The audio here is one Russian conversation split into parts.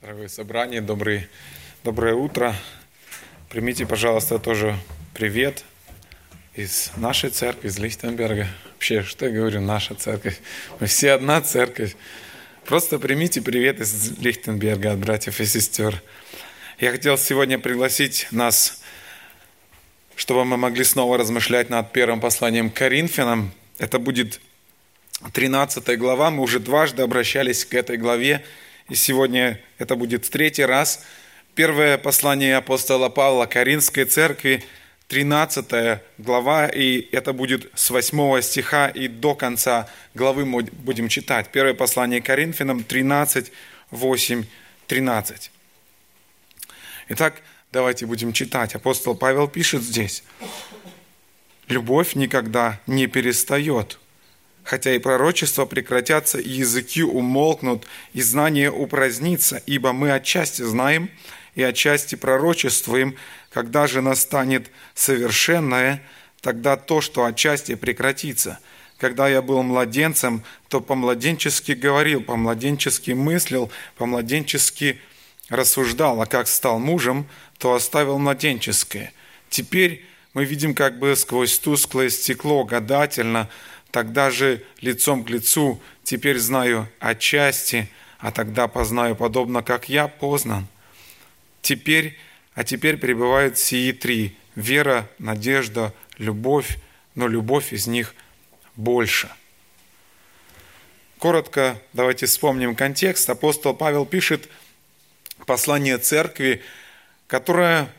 Дорогое собрание, добрый, доброе утро. Примите, пожалуйста, тоже привет из нашей церкви, из Лихтенберга. Вообще, что я говорю, наша церковь? Мы все одна церковь. Просто примите привет из Лихтенберга от братьев и сестер. Я хотел сегодня пригласить нас, чтобы мы могли снова размышлять над первым посланием к Коринфянам. Это будет 13 глава. Мы уже дважды обращались к этой главе – и сегодня это будет третий раз. Первое послание апостола Павла Каринской церкви, 13 глава, и это будет с 8 стиха и до конца главы мы будем читать. Первое послание Коринфянам 13, 8, 13. Итак, давайте будем читать. Апостол Павел пишет здесь. «Любовь никогда не перестает, хотя и пророчества прекратятся, и языки умолкнут, и знание упразднится, ибо мы отчасти знаем и отчасти пророчествуем, когда же настанет совершенное, тогда то, что отчасти прекратится. Когда я был младенцем, то по-младенчески говорил, по-младенчески мыслил, по-младенчески рассуждал, а как стал мужем, то оставил младенческое. Теперь мы видим как бы сквозь тусклое стекло гадательно, Тогда же лицом к лицу теперь знаю отчасти, а тогда познаю подобно, как я познан. Теперь, а теперь пребывают сии три – вера, надежда, любовь, но любовь из них больше. Коротко давайте вспомним контекст. Апостол Павел пишет послание церкви, которое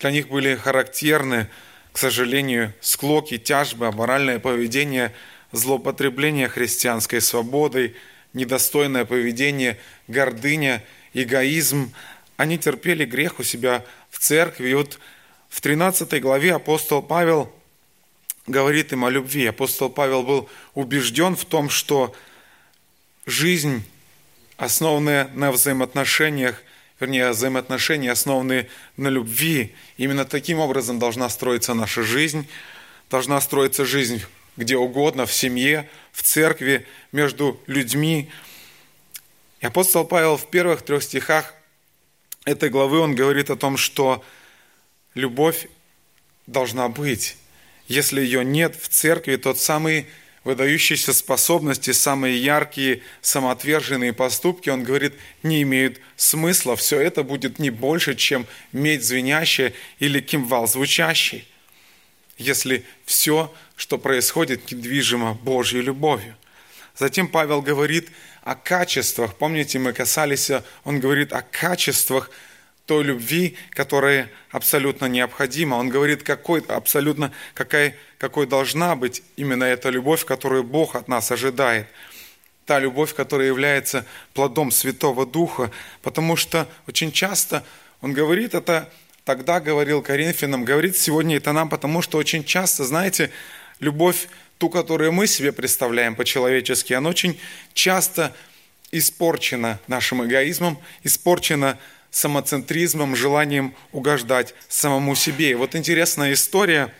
для них были характерны – к сожалению, склоки, тяжбы, аморальное поведение, злоупотребление христианской свободой, недостойное поведение, гордыня, эгоизм, они терпели грех у себя в церкви. И вот в 13 главе апостол Павел говорит им о любви. Апостол Павел был убежден в том, что жизнь, основанная на взаимоотношениях, вернее, взаимоотношения, основанные на любви. Именно таким образом должна строиться наша жизнь, должна строиться жизнь где угодно, в семье, в церкви, между людьми. И апостол Павел в первых трех стихах этой главы, он говорит о том, что любовь должна быть. Если ее нет в церкви, тот самый выдающиеся способности, самые яркие, самоотверженные поступки, он говорит, не имеют смысла. Все это будет не больше, чем медь звенящая или кимвал звучащий, если все, что происходит, недвижимо Божьей любовью. Затем Павел говорит о качествах. Помните, мы касались, он говорит о качествах той любви, которая абсолютно необходима. Он говорит, какой, абсолютно, какая, какой должна быть именно эта любовь, которую Бог от нас ожидает. Та любовь, которая является плодом Святого Духа. Потому что очень часто он говорит это, тогда говорил Коринфянам, говорит сегодня это нам, потому что очень часто, знаете, любовь, ту, которую мы себе представляем по-человечески, она очень часто испорчена нашим эгоизмом, испорчена самоцентризмом, желанием угождать самому себе. И вот интересная история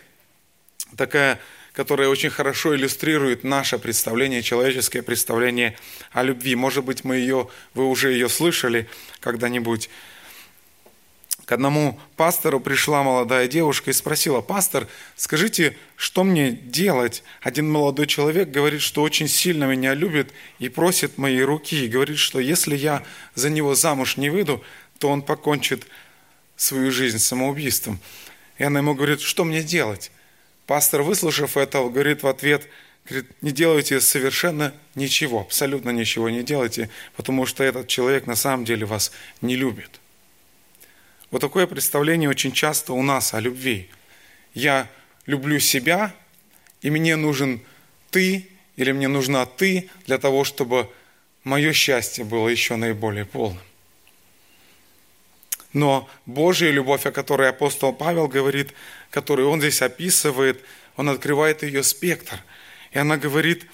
такая, которая очень хорошо иллюстрирует наше представление, человеческое представление о любви. Может быть, мы ее, вы уже ее слышали когда-нибудь. К одному пастору пришла молодая девушка и спросила, «Пастор, скажите, что мне делать?» Один молодой человек говорит, что очень сильно меня любит и просит моей руки, и говорит, что если я за него замуж не выйду, то он покончит свою жизнь самоубийством. И она ему говорит, что мне делать? Пастор, выслушав это, говорит в ответ, говорит, не делайте совершенно ничего, абсолютно ничего не делайте, потому что этот человек на самом деле вас не любит. Вот такое представление очень часто у нас о любви. Я люблю себя, и мне нужен ты, или мне нужна ты для того, чтобы мое счастье было еще наиболее полным. Но Божья любовь, о которой апостол Павел говорит, которую он здесь описывает, он открывает ее спектр. И она говорит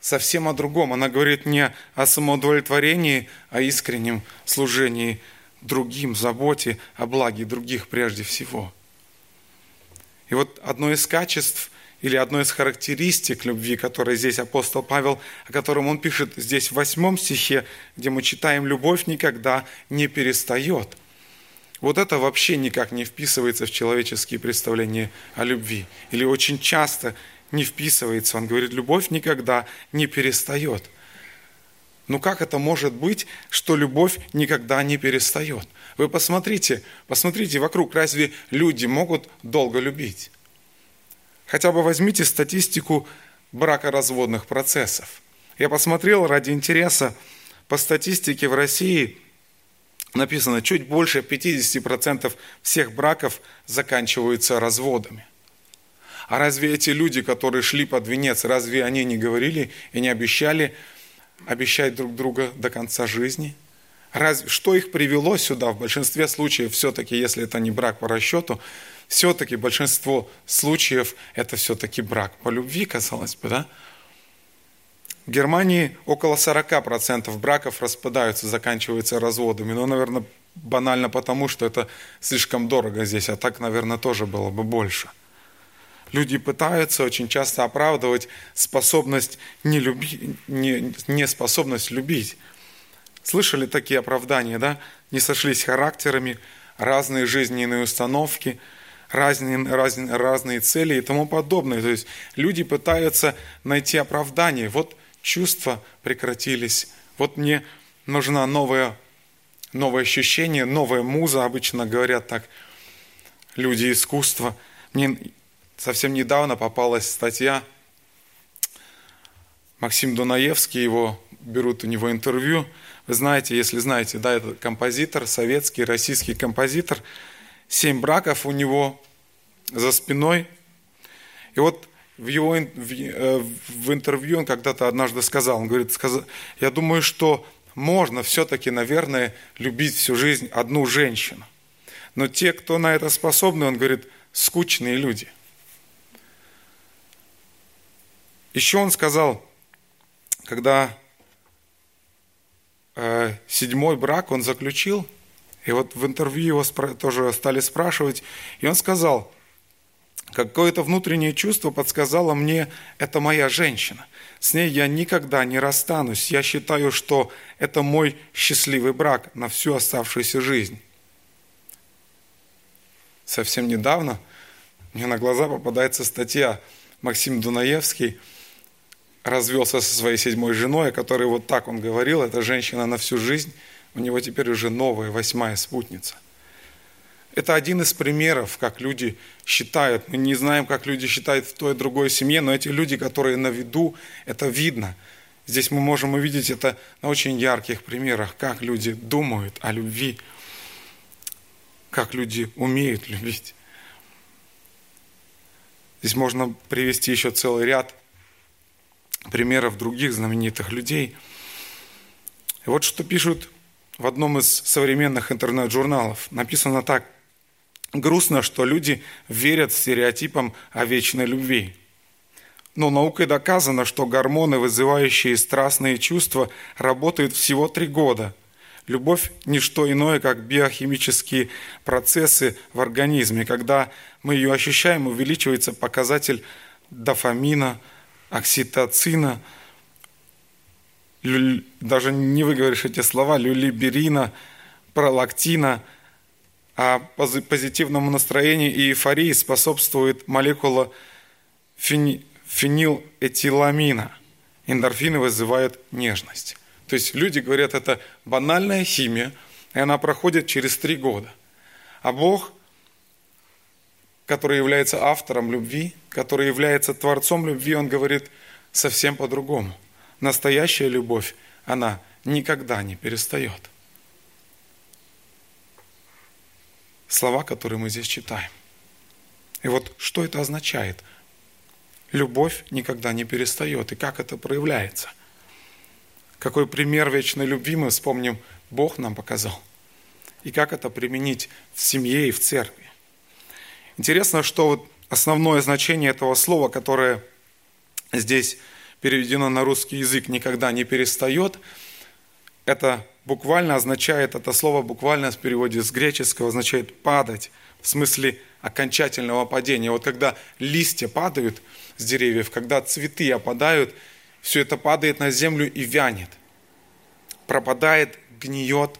совсем о другом. Она говорит не о самоудовлетворении, а искреннем служении другим, заботе о благе других прежде всего. И вот одно из качеств или одной из характеристик любви, которой здесь апостол Павел, о котором он пишет здесь в восьмом стихе, где мы читаем «любовь никогда не перестает». Вот это вообще никак не вписывается в человеческие представления о любви. Или очень часто не вписывается. Он говорит, любовь никогда не перестает. Ну как это может быть, что любовь никогда не перестает? Вы посмотрите, посмотрите вокруг, разве люди могут долго любить? Хотя бы возьмите статистику бракоразводных процессов. Я посмотрел ради интереса по статистике в России – написано, чуть больше 50% всех браков заканчиваются разводами. А разве эти люди, которые шли под венец, разве они не говорили и не обещали обещать друг друга до конца жизни? Разве, что их привело сюда? В большинстве случаев все-таки, если это не брак по расчету, все-таки большинство случаев это все-таки брак по любви, казалось бы, да? В Германии около 40% браков распадаются, заканчиваются разводами. Ну, наверное, банально потому, что это слишком дорого здесь, а так, наверное, тоже было бы больше. Люди пытаются очень часто оправдывать способность не любить, не, неспособность любить. Слышали такие оправдания, да? Не сошлись характерами, разные жизненные установки, разные, разные, разные цели и тому подобное. То есть люди пытаются найти оправдание. Вот чувства прекратились. Вот мне нужна новая, новое ощущение, новая муза, обычно говорят так люди искусства. Мне совсем недавно попалась статья, Максим Дунаевский, его берут у него интервью. Вы знаете, если знаете, да, это композитор, советский, российский композитор. Семь браков у него за спиной. И вот в его э, в интервью он когда-то однажды сказал, он говорит, я думаю, что можно все-таки, наверное, любить всю жизнь одну женщину. Но те, кто на это способны, он говорит, скучные люди. Еще он сказал, когда э, седьмой брак он заключил, и вот в интервью его тоже стали спрашивать, и он сказал – Какое-то внутреннее чувство подсказало мне, это моя женщина. С ней я никогда не расстанусь. Я считаю, что это мой счастливый брак на всю оставшуюся жизнь. Совсем недавно мне на глаза попадается статья Максим Дунаевский развелся со своей седьмой женой, о которой вот так он говорил, это женщина на всю жизнь, у него теперь уже новая восьмая спутница – это один из примеров, как люди считают. Мы не знаем, как люди считают в той и другой семье, но эти люди, которые на виду, это видно. Здесь мы можем увидеть это на очень ярких примерах, как люди думают о любви, как люди умеют любить. Здесь можно привести еще целый ряд примеров других знаменитых людей. И вот что пишут в одном из современных интернет-журналов. Написано так – Грустно, что люди верят стереотипам о вечной любви. Но наукой доказано, что гормоны, вызывающие страстные чувства, работают всего три года. Любовь – не что иное, как биохимические процессы в организме. Когда мы ее ощущаем, увеличивается показатель дофамина, окситоцина, даже не выговоришь эти слова, люлиберина, пролактина – а позитивному настроению и эйфории способствует молекула фенилэтиламина. Эндорфины вызывают нежность. То есть люди говорят, это банальная химия, и она проходит через три года. А Бог, который является автором любви, который является творцом любви, Он говорит совсем по-другому. Настоящая любовь, она никогда не перестает. слова, которые мы здесь читаем. И вот что это означает? Любовь никогда не перестает. И как это проявляется? Какой пример вечной любви мы вспомним, Бог нам показал. И как это применить в семье и в церкви. Интересно, что вот основное значение этого слова, которое здесь переведено на русский язык, никогда не перестает, это буквально означает, это слово буквально в переводе с греческого означает падать, в смысле окончательного падения. Вот когда листья падают, с деревьев, когда цветы опадают, все это падает на землю и вянет, пропадает, гниет.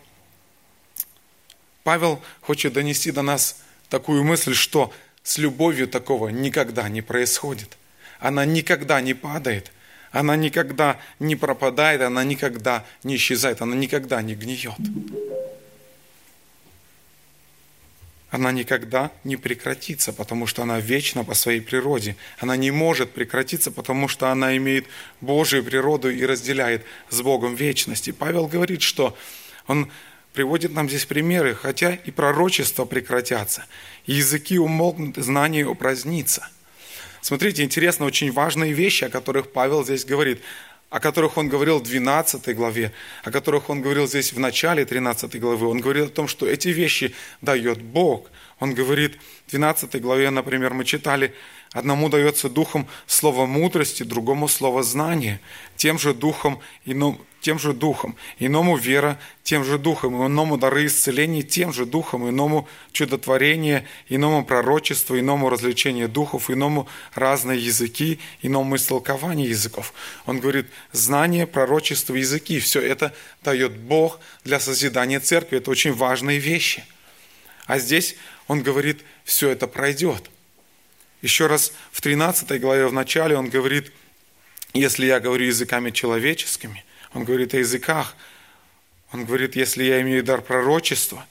Павел хочет донести до нас такую мысль, что с любовью такого никогда не происходит. Она никогда не падает, она никогда не пропадает, она никогда не исчезает, она никогда не гниет. она никогда не прекратится, потому что она вечна по своей природе. Она не может прекратиться, потому что она имеет Божию природу и разделяет с Богом вечность. И Павел говорит, что он приводит нам здесь примеры, хотя и пророчества прекратятся, языки умолкнут, и знания упразднится. Смотрите, интересно, очень важные вещи, о которых Павел здесь говорит о которых он говорил в 12 главе, о которых он говорил здесь в начале 13 главы. Он говорит о том, что эти вещи дает Бог. Он говорит в 12 главе, например, мы читали, одному дается духом слово мудрости, другому слово знания, тем же духом, ином, тем же духом, иному вера, тем же духом, иному дары исцеления, тем же духом, иному чудотворение, иному пророчество, иному развлечение духов, иному разные языки, иному истолкование языков. Он говорит, знание, пророчество, языки, все это дает Бог для созидания церкви. Это очень важные вещи. А здесь он говорит, все это пройдет. Еще раз в 13 главе в начале он говорит, если я говорю языками человеческими – он говорит о языках. Он говорит, если я имею дар пророчества,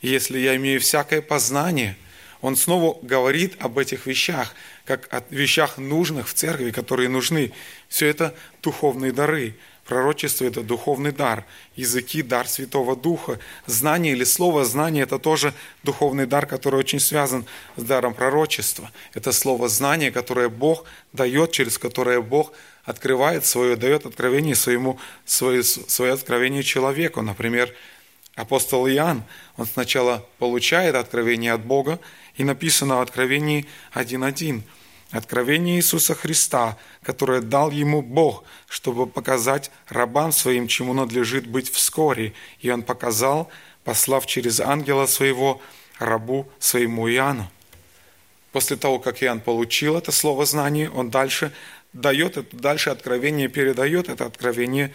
если я имею всякое познание, он снова говорит об этих вещах, как о вещах нужных в церкви, которые нужны. Все это духовные дары. Пророчество – это духовный дар. Языки – дар Святого Духа. Знание или слово знание – это тоже духовный дар, который очень связан с даром пророчества. Это слово знание, которое Бог дает, через которое Бог открывает свое, дает откровение своему, свое, свое откровение человеку. Например, апостол Иоанн, он сначала получает откровение от Бога, и написано в Откровении 1.1. Откровение Иисуса Христа, которое дал ему Бог, чтобы показать рабам своим, чему надлежит быть вскоре. И он показал, послав через ангела своего рабу своему Иоанну. После того, как Иоанн получил это слово знание, он дальше дает это дальше откровение, передает это откровение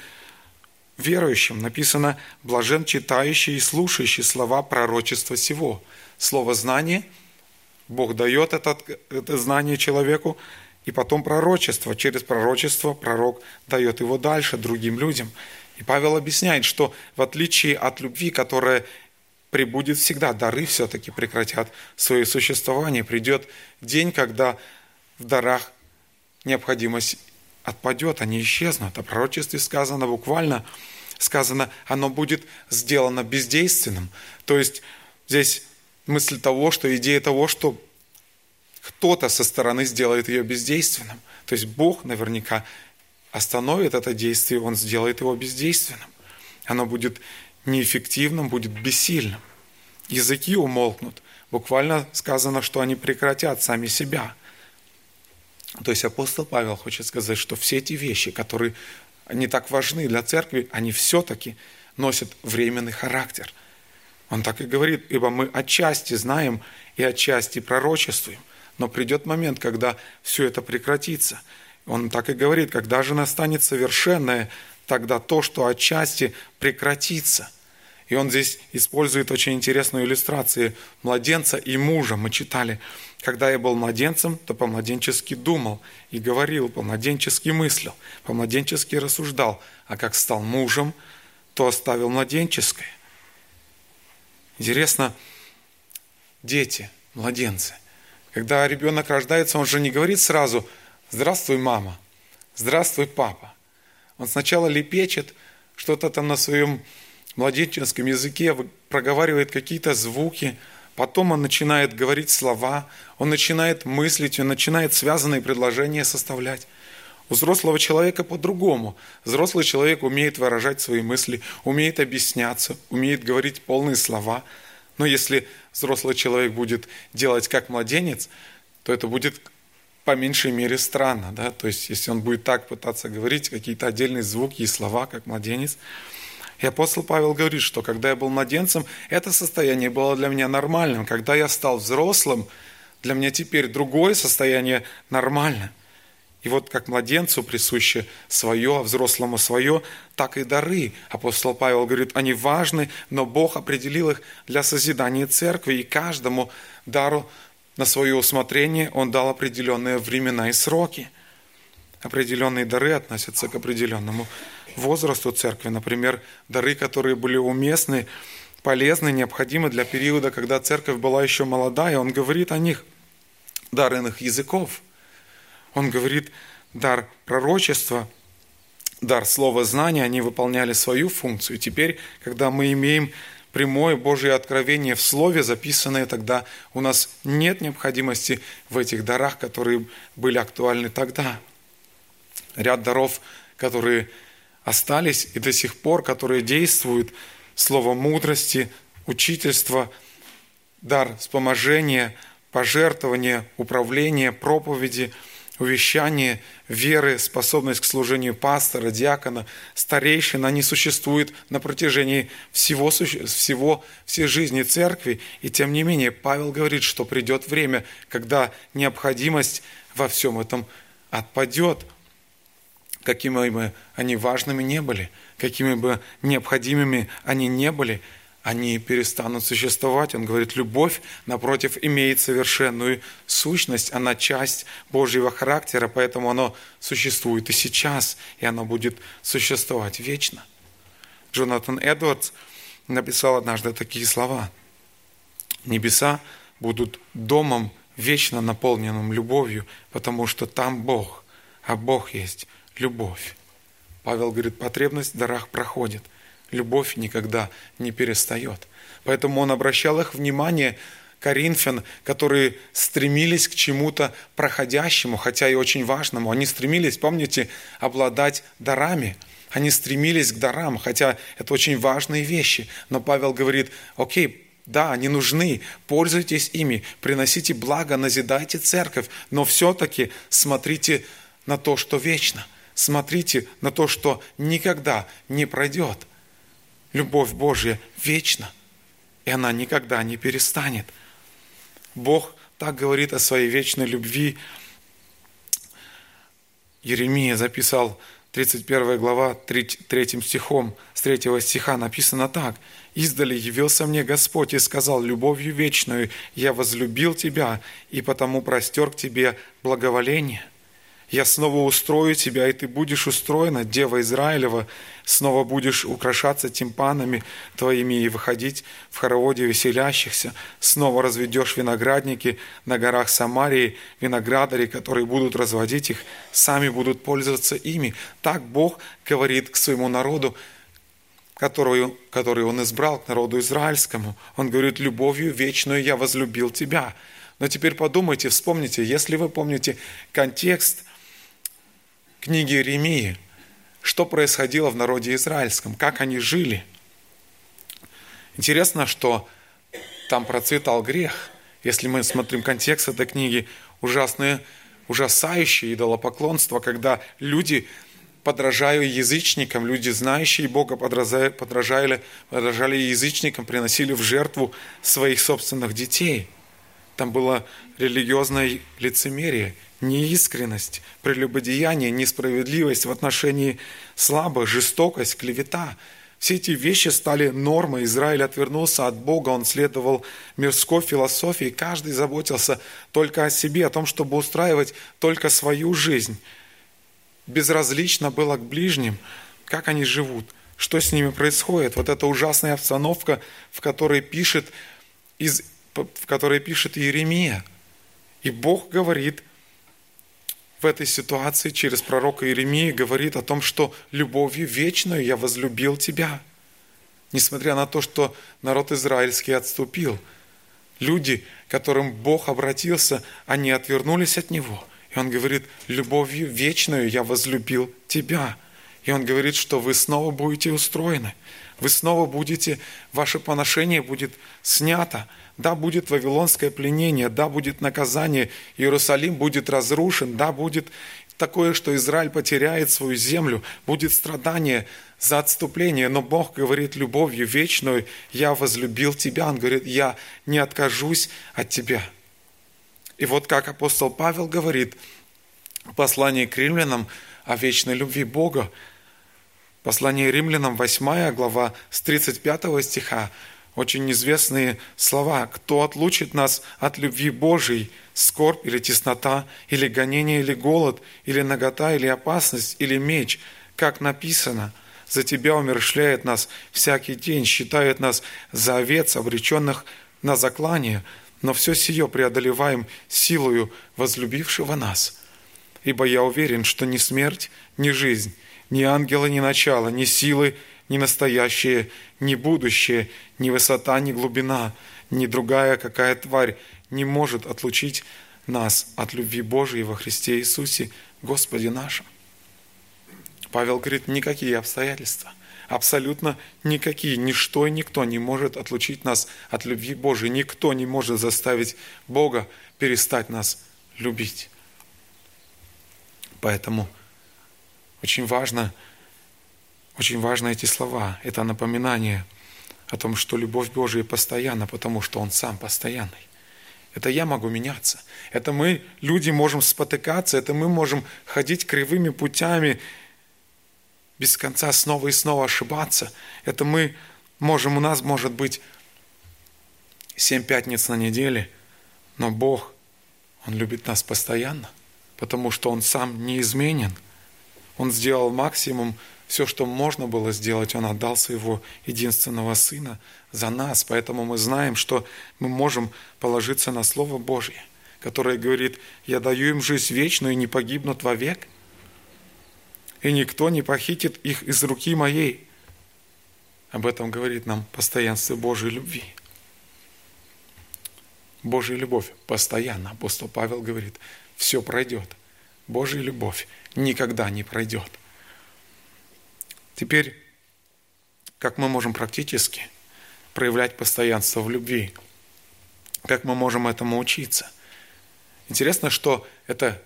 верующим. Написано «блажен читающий и слушающий слова пророчества сего». Слово «знание» Бог дает это, это знание человеку, и потом пророчество. Через пророчество пророк дает его дальше другим людям. И Павел объясняет, что в отличие от любви, которая прибудет всегда, дары все-таки прекратят свое существование. Придет день, когда в дарах необходимость отпадет, они исчезнут. О пророчестве сказано буквально, сказано, оно будет сделано бездейственным. То есть здесь мысль того, что идея того, что кто-то со стороны сделает ее бездейственным. То есть Бог наверняка остановит это действие, Он сделает его бездейственным. Оно будет неэффективным, будет бессильным. Языки умолкнут. Буквально сказано, что они прекратят сами себя – то есть апостол Павел хочет сказать, что все эти вещи, которые не так важны для церкви, они все-таки носят временный характер. Он так и говорит, ибо мы отчасти знаем и отчасти пророчествуем, но придет момент, когда все это прекратится. Он так и говорит, когда же настанет совершенное, тогда то, что отчасти прекратится – и он здесь использует очень интересную иллюстрацию младенца и мужа. Мы читали, когда я был младенцем, то по-младенчески думал и говорил, по-младенчески мыслил, по-младенчески рассуждал, а как стал мужем, то оставил младенческое. Интересно, дети, младенцы, когда ребенок рождается, он же не говорит сразу «Здравствуй, мама», «Здравствуй, папа». Он сначала лепечет что-то там на своем младенческом языке проговаривает какие-то звуки, потом он начинает говорить слова, он начинает мыслить, он начинает связанные предложения составлять. У взрослого человека по-другому. Взрослый человек умеет выражать свои мысли, умеет объясняться, умеет говорить полные слова. Но если взрослый человек будет делать как младенец, то это будет по меньшей мере странно. Да? То есть, если он будет так пытаться говорить какие-то отдельные звуки и слова, как младенец – и апостол Павел говорит, что когда я был младенцем, это состояние было для меня нормальным. Когда я стал взрослым, для меня теперь другое состояние нормально. И вот как младенцу присуще свое, а взрослому свое, так и дары. Апостол Павел говорит, они важны, но Бог определил их для созидания церкви, и каждому дару на свое усмотрение Он дал определенные времена и сроки. Определенные дары относятся к определенному возрасту церкви. Например, дары, которые были уместны, полезны, необходимы для периода, когда церковь была еще молодая. Он говорит о них. Дар иных языков – он говорит, дар пророчества, дар слова знания, они выполняли свою функцию. Теперь, когда мы имеем прямое Божье откровение в Слове, записанное тогда, у нас нет необходимости в этих дарах, которые были актуальны тогда. Ряд даров, которые остались и до сих пор, которые действуют, слово мудрости, учительство, дар вспоможения, пожертвования, управления, проповеди – увещание веры, способность к служению пастора, диакона, старейшин, они существуют на протяжении всего, всего, всей жизни церкви. И тем не менее, Павел говорит, что придет время, когда необходимость во всем этом отпадет, какими бы они важными не были, какими бы необходимыми они не были – они перестанут существовать. Он говорит, любовь, напротив, имеет совершенную сущность. Она часть Божьего характера, поэтому оно существует и сейчас, и оно будет существовать вечно. Джонатан Эдвардс написал однажды такие слова. Небеса будут домом вечно наполненным любовью, потому что там Бог, а Бог есть любовь. Павел говорит, потребность в дарах проходит – любовь никогда не перестает. Поэтому он обращал их внимание Коринфян, которые стремились к чему-то проходящему, хотя и очень важному. Они стремились, помните, обладать дарами. Они стремились к дарам, хотя это очень важные вещи. Но Павел говорит, окей, да, они нужны, пользуйтесь ими, приносите благо, назидайте церковь, но все-таки смотрите на то, что вечно. Смотрите на то, что никогда не пройдет. Любовь Божья вечна, и она никогда не перестанет. Бог так говорит о своей вечной любви. Еремия записал 31 глава 3, 3 стихом, с 3 стиха написано так. «Издали явился мне Господь и сказал, любовью вечную я возлюбил тебя, и потому простер к тебе благоволение». Я снова устрою тебя, и ты будешь устроена, Дева Израилева, снова будешь украшаться тимпанами твоими и выходить в хороводе веселящихся, снова разведешь виноградники на горах Самарии, виноградари, которые будут разводить их, сами будут пользоваться ими. Так Бог говорит к своему народу, который, который Он избрал, к народу израильскому. Он говорит, любовью вечную я возлюбил тебя. Но теперь подумайте, вспомните, если вы помните контекст – книги Иеремии, что происходило в народе израильском, как они жили. Интересно, что там процветал грех. Если мы смотрим контекст этой книги, ужасное, ужасающее идолопоклонство, когда люди подражая язычникам, люди, знающие Бога, подражали, подражали язычникам, приносили в жертву своих собственных детей. Там было религиозное лицемерие, неискренность, прелюбодеяние, несправедливость в отношении слабых, жестокость, клевета. Все эти вещи стали нормой. Израиль отвернулся от Бога, он следовал мирской философии. Каждый заботился только о себе, о том, чтобы устраивать только свою жизнь. Безразлично было к ближним, как они живут, что с ними происходит. Вот эта ужасная обстановка, в которой пишет, из, в которой пишет Иеремия. И Бог говорит – в этой ситуации через пророка Иеремии говорит о том, что любовью вечную я возлюбил тебя. Несмотря на то, что народ израильский отступил, люди, к которым Бог обратился, они отвернулись от Него. И Он говорит, любовью вечную я возлюбил тебя. И Он говорит, что вы снова будете устроены. Вы снова будете, ваше поношение будет снято. Да, будет вавилонское пленение, да, будет наказание, Иерусалим будет разрушен, да, будет такое, что Израиль потеряет свою землю, будет страдание за отступление, но Бог говорит любовью вечную, я возлюбил тебя, Он говорит, я не откажусь от тебя. И вот как апостол Павел говорит, послании к римлянам о вечной любви Бога. Послание римлянам, 8 глава, с 35 стиха, очень известные слова. «Кто отлучит нас от любви Божией? Скорбь или теснота, или гонение, или голод, или нагота, или опасность, или меч?» Как написано, «За Тебя умершляет нас всякий день, считает нас за овец, обреченных на заклание, но все сие преодолеваем силою возлюбившего нас» ибо я уверен, что ни смерть, ни жизнь, ни ангелы, ни начало, ни силы, ни настоящее, ни будущее, ни высота, ни глубина, ни другая какая тварь не может отлучить нас от любви Божией во Христе Иисусе, Господе нашем. Павел говорит, никакие обстоятельства, абсолютно никакие, ничто и никто не может отлучить нас от любви Божией, никто не может заставить Бога перестать нас любить. Поэтому очень важно, очень важно эти слова, это напоминание о том, что любовь Божия постоянна, потому что Он сам постоянный. Это я могу меняться. Это мы, люди, можем спотыкаться, это мы можем ходить кривыми путями, без конца снова и снова ошибаться. Это мы можем, у нас может быть семь пятниц на неделе, но Бог, Он любит нас постоянно – потому что Он сам неизменен. Он сделал максимум, все, что можно было сделать, Он отдал своего единственного Сына за нас. Поэтому мы знаем, что мы можем положиться на Слово Божье, которое говорит, «Я даю им жизнь вечную и не погибнут вовек, и никто не похитит их из руки моей». Об этом говорит нам постоянство Божьей любви. Божья любовь постоянно, апостол Павел говорит, все пройдет. Божья любовь никогда не пройдет. Теперь, как мы можем практически проявлять постоянство в любви? Как мы можем этому учиться? Интересно, что это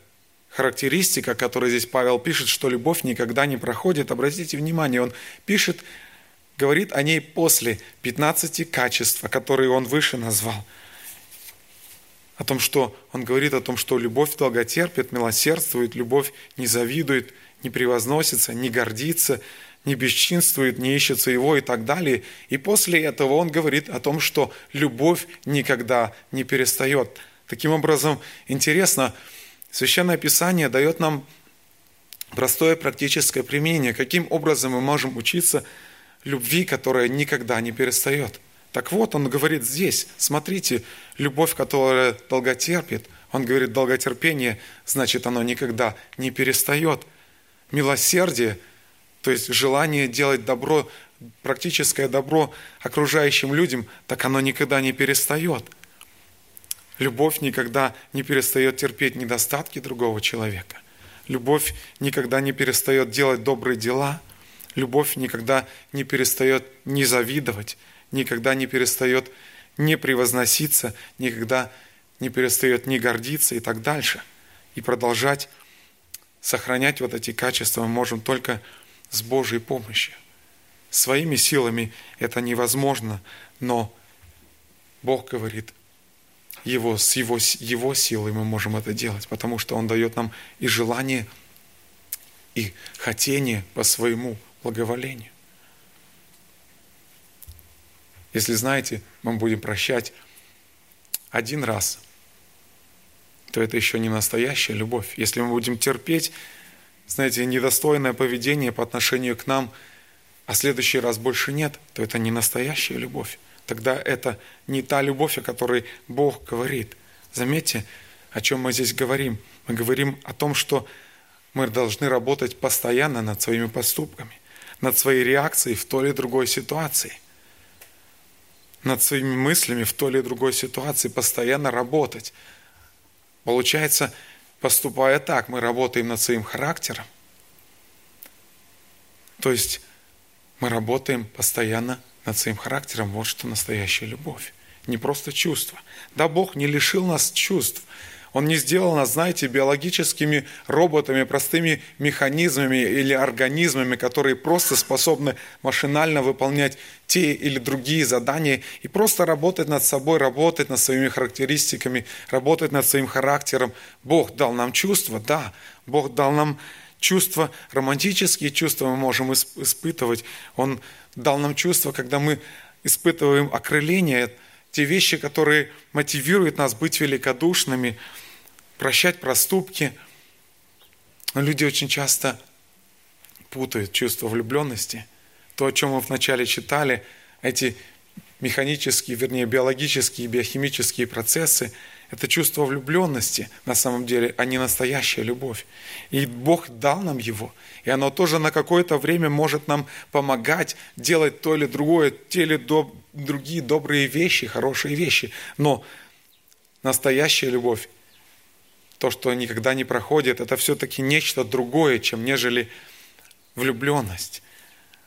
характеристика, которую здесь Павел пишет, что любовь никогда не проходит. Обратите внимание, он пишет, говорит о ней после 15 качеств, которые он выше назвал – о том, что он говорит о том, что любовь долготерпит, милосердствует, любовь не завидует, не превозносится, не гордится, не бесчинствует, не ищет своего и так далее. И после этого он говорит о том, что любовь никогда не перестает. Таким образом, интересно, Священное Писание дает нам простое практическое применение, каким образом мы можем учиться любви, которая никогда не перестает. Так вот, он говорит здесь, смотрите, любовь, которая долготерпит, он говорит, долготерпение, значит, оно никогда не перестает. Милосердие, то есть желание делать добро, практическое добро окружающим людям, так оно никогда не перестает. Любовь никогда не перестает терпеть недостатки другого человека. Любовь никогда не перестает делать добрые дела. Любовь никогда не перестает не завидовать никогда не перестает не превозноситься, никогда не перестает не гордиться и так дальше. И продолжать сохранять вот эти качества мы можем только с Божьей помощью. Своими силами это невозможно, но Бог говорит, его, с его, его силой мы можем это делать, потому что Он дает нам и желание, и хотение по своему благоволению. Если знаете, мы будем прощать один раз, то это еще не настоящая любовь. Если мы будем терпеть, знаете, недостойное поведение по отношению к нам, а следующий раз больше нет, то это не настоящая любовь. Тогда это не та любовь, о которой Бог говорит. Заметьте, о чем мы здесь говорим. Мы говорим о том, что мы должны работать постоянно над своими поступками, над своей реакцией в той или другой ситуации над своими мыслями в той или другой ситуации, постоянно работать. Получается, поступая так, мы работаем над своим характером. То есть мы работаем постоянно над своим характером. Вот что настоящая любовь. Не просто чувство. Да, Бог не лишил нас чувств. Он не сделал нас, знаете, биологическими роботами, простыми механизмами или организмами, которые просто способны машинально выполнять те или другие задания и просто работать над собой, работать над своими характеристиками, работать над своим характером. Бог дал нам чувства, да, Бог дал нам чувства, романтические чувства мы можем испытывать. Он дал нам чувства, когда мы испытываем окрыление, те вещи, которые мотивируют нас быть великодушными, прощать проступки. Но люди очень часто путают чувство влюбленности. То, о чем мы вначале читали, эти механические, вернее, биологические, биохимические процессы – это чувство влюбленности на самом деле, а не настоящая любовь. И Бог дал нам его. И оно тоже на какое-то время может нам помогать делать то или другое, те или до, другие добрые вещи, хорошие вещи. Но настоящая любовь, то, что никогда не проходит, это все-таки нечто другое, чем нежели влюбленность.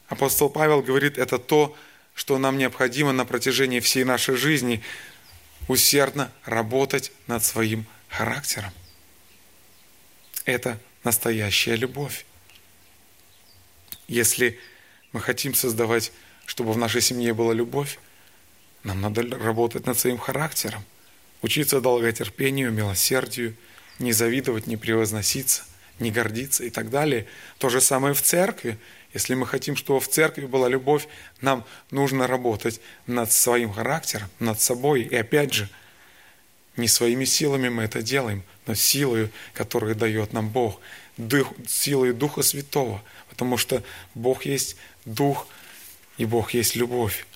Апостол Павел говорит, это то, что нам необходимо на протяжении всей нашей жизни – усердно работать над своим характером. Это настоящая любовь. Если мы хотим создавать, чтобы в нашей семье была любовь, нам надо работать над своим характером, учиться долготерпению, милосердию, не завидовать, не превозноситься, не гордиться и так далее. То же самое в церкви. Если мы хотим, чтобы в церкви была любовь, нам нужно работать над своим характером, над собой. И опять же, не своими силами мы это делаем, но силой, которую дает нам Бог, дух, силой Духа Святого, потому что Бог есть Дух, и Бог есть любовь.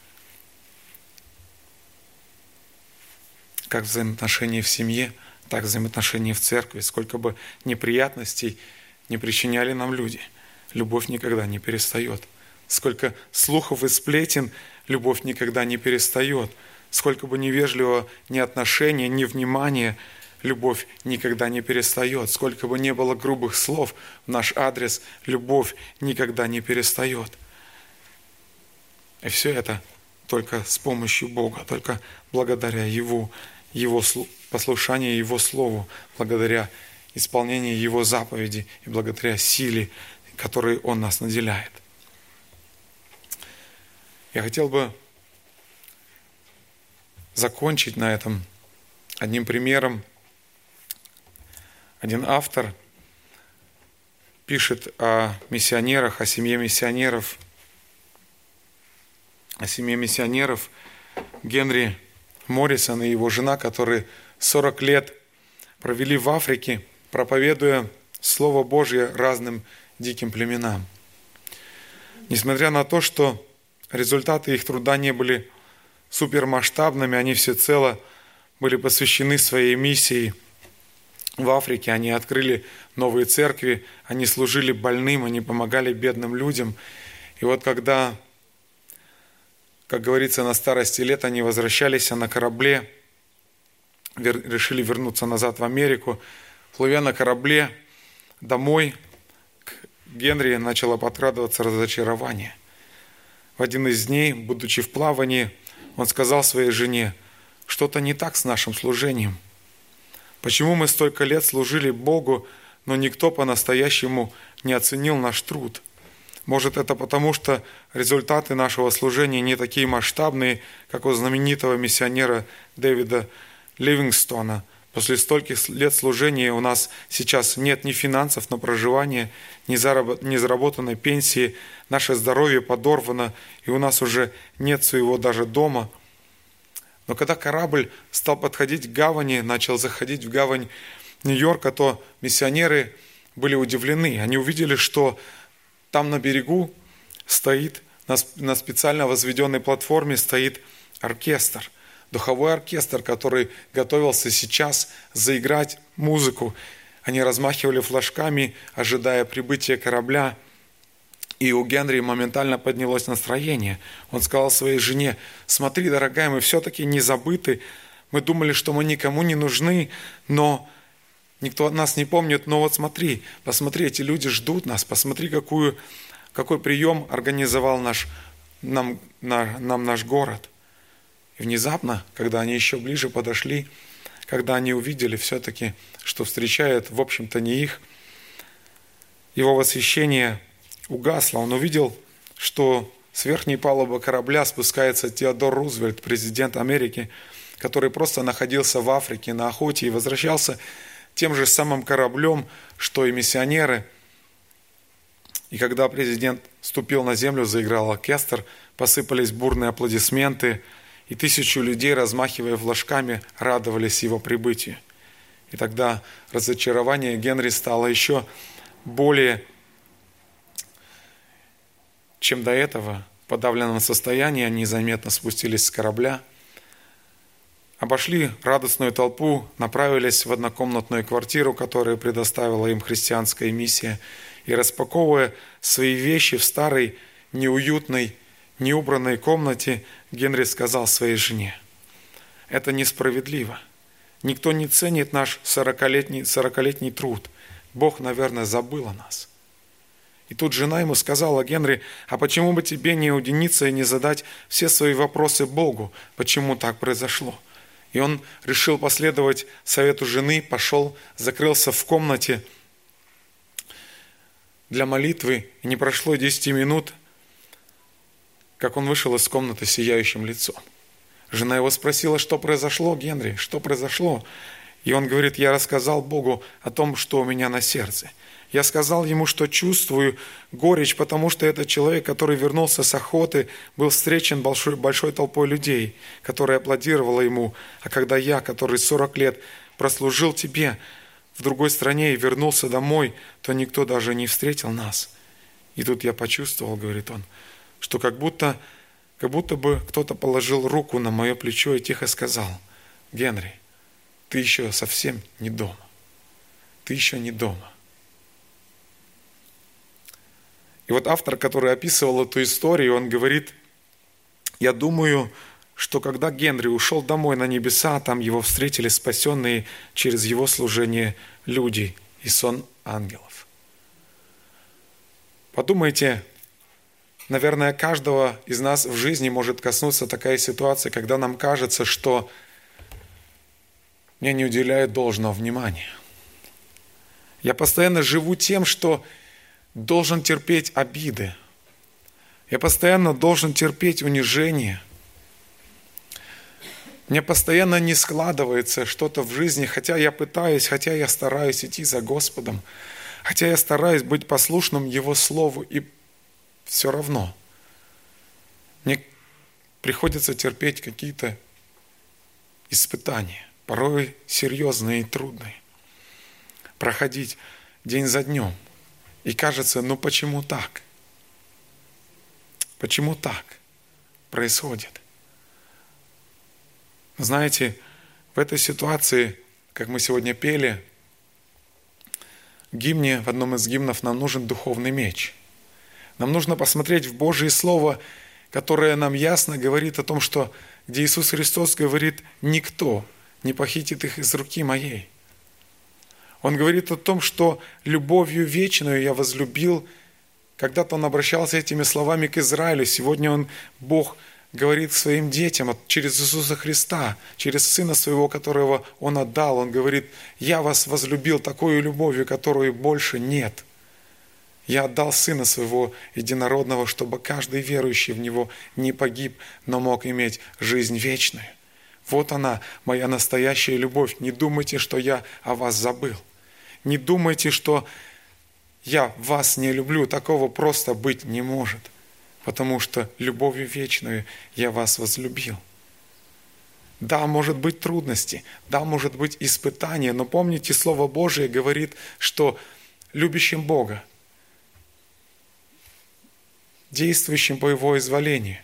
Как взаимоотношения в семье, так взаимоотношения в церкви, сколько бы неприятностей не причиняли нам люди – любовь никогда не перестает. Сколько слухов и сплетен, любовь никогда не перестает. Сколько бы невежливого ни отношения, ни внимания, любовь никогда не перестает. Сколько бы не было грубых слов в наш адрес, любовь никогда не перестает. И все это только с помощью Бога, только благодаря Его, Его послушанию Его Слову, благодаря исполнению Его заповеди и благодаря силе которой Он нас наделяет. Я хотел бы закончить на этом одним примером. Один автор пишет о миссионерах, о семье миссионеров, о семье миссионеров Генри Моррисон и его жена, которые 40 лет провели в Африке, проповедуя Слово Божье разным диким племенам. Несмотря на то, что результаты их труда не были супермасштабными, они всецело были посвящены своей миссии в Африке. Они открыли новые церкви, они служили больным, они помогали бедным людям. И вот когда, как говорится, на старости лет они возвращались на корабле, решили вернуться назад в Америку, плывя на корабле домой – Генри начало подкрадываться разочарование. В один из дней, будучи в плавании, он сказал своей жене, что-то не так с нашим служением. Почему мы столько лет служили Богу, но никто по-настоящему не оценил наш труд? Может, это потому, что результаты нашего служения не такие масштабные, как у знаменитого миссионера Дэвида Ливингстона – После стольких лет служения у нас сейчас нет ни финансов на проживание, ни, заработ... ни заработанной пенсии, наше здоровье подорвано, и у нас уже нет своего даже дома. Но когда корабль стал подходить к гавани, начал заходить в гавань Нью-Йорка, то миссионеры были удивлены. Они увидели, что там на берегу стоит, на специально возведенной платформе стоит оркестр – духовой оркестр, который готовился сейчас заиграть музыку. Они размахивали флажками, ожидая прибытия корабля. И у Генри моментально поднялось настроение. Он сказал своей жене, смотри, дорогая, мы все-таки не забыты. Мы думали, что мы никому не нужны, но никто нас не помнит. Но вот смотри, посмотри, эти люди ждут нас. Посмотри, какую, какой прием организовал наш, нам, на, нам наш город. И внезапно, когда они еще ближе подошли, когда они увидели все-таки, что встречает, в общем-то, не их, его восхищение угасло. Он увидел, что с верхней палубы корабля спускается Теодор Рузвельт, президент Америки, который просто находился в Африке на охоте и возвращался тем же самым кораблем, что и миссионеры. И когда президент ступил на землю, заиграл оркестр, посыпались бурные аплодисменты, и тысячу людей, размахивая флажками, радовались его прибытию. И тогда разочарование Генри стало еще более, чем до этого. В подавленном состоянии они заметно спустились с корабля – обошли радостную толпу, направились в однокомнатную квартиру, которую предоставила им христианская миссия, и распаковывая свои вещи в старой, неуютной, неубранной комнате, Генри сказал своей жене, «Это несправедливо. Никто не ценит наш сорокалетний, сорокалетний труд. Бог, наверное, забыл о нас». И тут жена ему сказала, Генри, а почему бы тебе не уединиться и не задать все свои вопросы Богу, почему так произошло? И он решил последовать совету жены, пошел, закрылся в комнате для молитвы. И не прошло 10 минут, как он вышел из комнаты сияющим лицом. Жена его спросила, что произошло, Генри, что произошло? И он говорит, я рассказал Богу о том, что у меня на сердце – я сказал ему, что чувствую горечь, потому что этот человек, который вернулся с охоты, был встречен большой, большой толпой людей, которая аплодировала ему. А когда я, который 40 лет прослужил тебе в другой стране и вернулся домой, то никто даже не встретил нас. И тут я почувствовал, говорит он, что как будто, как будто бы кто-то положил руку на мое плечо и тихо сказал, Генри, ты еще совсем не дома. Ты еще не дома. И вот автор, который описывал эту историю, он говорит, я думаю, что когда Генри ушел домой на небеса, там его встретили спасенные через его служение люди и сон ангелов. Подумайте, наверное, каждого из нас в жизни может коснуться такая ситуация, когда нам кажется, что мне не уделяют должного внимания. Я постоянно живу тем, что должен терпеть обиды. Я постоянно должен терпеть унижение. Мне постоянно не складывается что-то в жизни, хотя я пытаюсь, хотя я стараюсь идти за Господом, хотя я стараюсь быть послушным Его Слову, и все равно мне приходится терпеть какие-то испытания, порой серьезные и трудные, проходить день за днем – и кажется, ну почему так? Почему так происходит? Знаете, в этой ситуации, как мы сегодня пели, в гимне, в одном из гимнов нам нужен духовный меч. Нам нужно посмотреть в Божье Слово, которое нам ясно говорит о том, что где Иисус Христос говорит, никто не похитит их из руки моей. Он говорит о том, что любовью вечную я возлюбил. Когда-то он обращался этими словами к Израилю. Сегодня он, Бог, говорит своим детям через Иисуса Христа, через Сына Своего, которого Он отдал. Он говорит, я вас возлюбил такой любовью, которой больше нет. Я отдал Сына Своего Единородного, чтобы каждый верующий в Него не погиб, но мог иметь жизнь вечную. Вот она, моя настоящая любовь. Не думайте, что я о вас забыл. Не думайте, что я вас не люблю. Такого просто быть не может. Потому что любовью вечную я вас возлюбил. Да, может быть трудности, да, может быть испытания, но помните, Слово Божие говорит, что любящим Бога, действующим по Его изволению,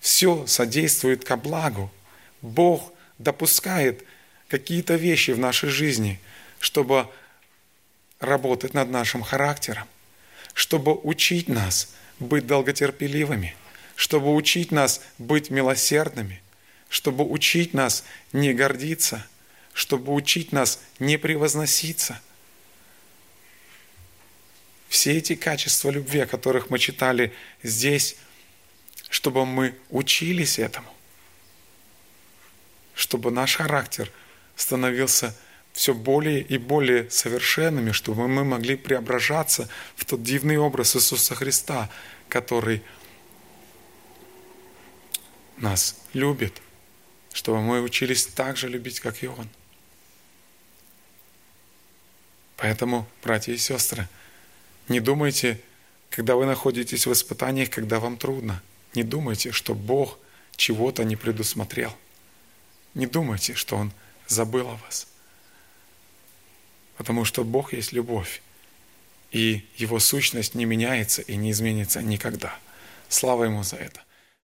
все содействует ко благу. Бог допускает какие-то вещи в нашей жизни – чтобы работать над нашим характером, чтобы учить нас быть долготерпеливыми, чтобы учить нас быть милосердными, чтобы учить нас не гордиться, чтобы учить нас не превозноситься. Все эти качества любви, о которых мы читали здесь, чтобы мы учились этому, чтобы наш характер становился все более и более совершенными, чтобы мы могли преображаться в тот дивный образ Иисуса Христа, который нас любит, чтобы мы учились так же любить, как и Он. Поэтому, братья и сестры, не думайте, когда вы находитесь в испытаниях, когда вам трудно, не думайте, что Бог чего-то не предусмотрел. Не думайте, что Он забыл о вас. Потому что Бог есть любовь, и Его сущность не меняется и не изменится никогда. Слава Ему за это.